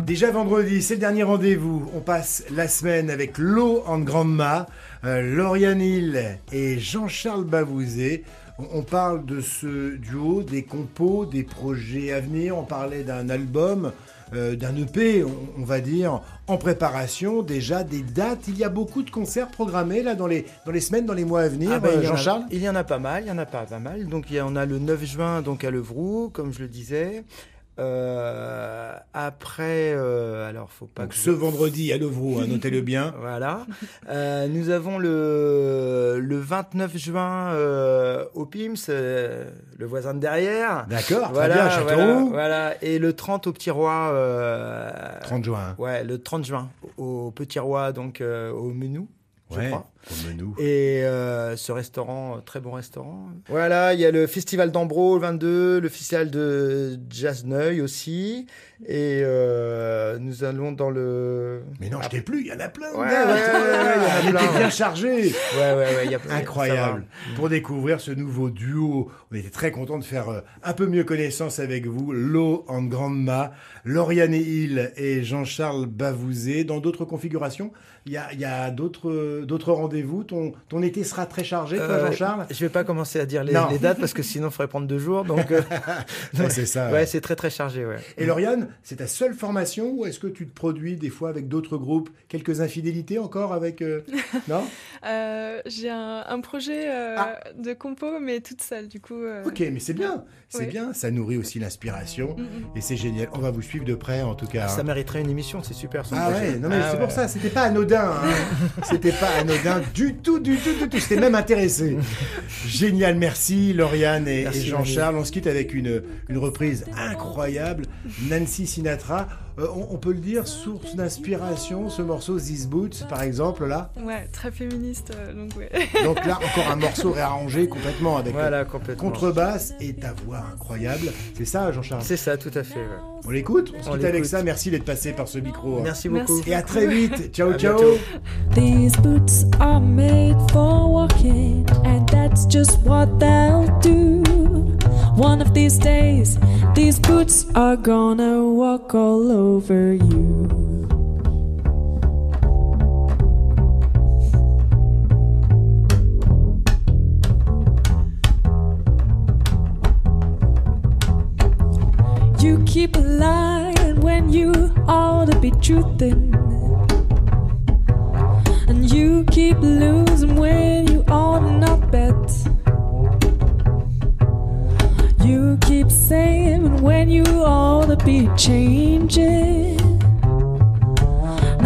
Déjà vendredi, c'est le dernier rendez-vous. On passe la semaine avec Lo en Grandma, euh, Lauriane Hill et Jean-Charles Bavouzé. On, parle de ce duo, des compos, des projets à venir. On parlait d'un album, euh, d'un EP, on, on va dire, en préparation. Déjà des dates. Il y a beaucoup de concerts programmés là dans les, dans les semaines, dans les mois à venir. Ah euh, il y en a- Jean-Charles? Il y en a pas mal, il y en a pas, pas mal. Donc il y a le 9 juin donc à Levroux, comme je le disais. Euh, après, euh, alors faut pas Donc que ce je- vendredi à Levroux, hein, notez-le bien. Voilà. Euh, nous avons le, le 29 juin euh, au PIMS, euh, le voisin de derrière. D'accord, très Voilà, bien, voilà, Châteauroux. voilà. Et le 30 au Petit Roi. euh, 30 juin. Ouais, le 30 juin au Petit Roi, donc au menu, je Ouais, crois. au menu. Et euh, ce restaurant, euh, très bon restaurant. Voilà, il y a le festival d'Ambro le 22, le festival de Jazz Neuil aussi. Et euh, nous allons dans le. Mais non, je t'ai plus, il y en a plein. Ouais, ouais, ouais, ouais, il y en a Elle plein, était bien ouais. chargée. Ouais, ouais, ouais, y a Incroyable. ça va. Pour découvrir ce nouveau duo, on était très content de faire un peu mieux connaissance avec vous. Lo en Grandma, Lauriane Hill et Jean-Charles Bavouzé. Dans d'autres configurations, il y a, il y a d'autres d'autres rendez-vous. Ton, ton été sera très chargé, toi, Euh, Jean-Charles Je vais pas commencer à dire les, dates parce que sinon il faudrait prendre deux jours. Donc, euh, Ouais, c'est ça. ouais, c'est très très chargé. Ouais. Et Lauriane, c'est ta seule formation ou est-ce que tu te produis des fois avec d'autres groupes? Quelques infidélités encore avec... euh, Non? Euh, J'ai un, un projet euh, Ah. de compo, mais toute seule, du coup. euh, Ok, mais c'est bien. C'est Ouais. bien. Ça nourrit aussi l'inspiration. mm, mm. Et c'est génial. On va vous suivre de près en tout cas. Ça hein. mériterait une émission, c'est super. son Ah projet. ouais, non mais Ah c'est ouais. pour ça, c'était pas anodin. hein. c'était pas anodin du tout, du tout, du tout. C'était même intéressé. Génial, merci Lauriane et, Jean-Charles. On se quitte avec une, une reprise incroyable. Nancy Sinatra. Euh, on, on peut le dire, source d'inspiration, ce morceau These Boots, par exemple, là. Ouais, très féministe, euh, donc ouais. Donc là, encore un morceau réarrangé complètement avec Voilà, euh, complètement. contrebasse et ta voix incroyable. C'est ça, Jean-Charles? C'est ça, tout à fait. ouais. On l'écoute? On se quitte avec ça. Merci d'être passé par ce micro. hein. Merci Merci. beaucoup. Et à très vite. Ciao, À ciao. These boots are made for walking, and that's just what they'll do. One of these days, these boots are gonna walk all over you. You keep lying when you ought to be truthing. And you keep losing when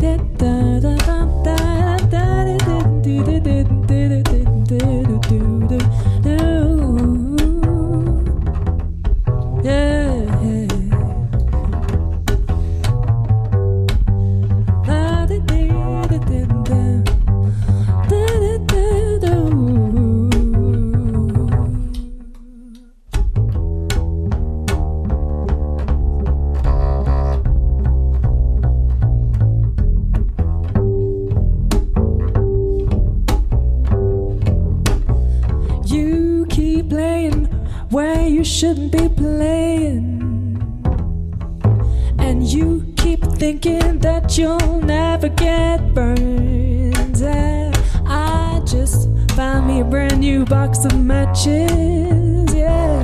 da da da da da da shouldn't be playing. And you keep thinking that you'll never get burned. And I just found me a brand new box of matches, yeah.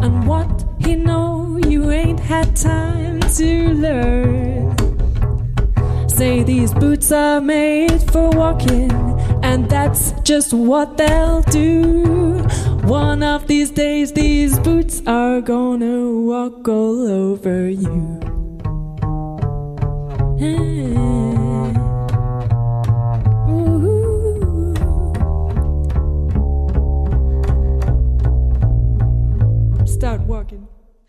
And what he know you ain't had time to learn. Say these boots are made for walking, and that's just what they'll do. Of these days, these boots are gonna walk all over you. Ooh.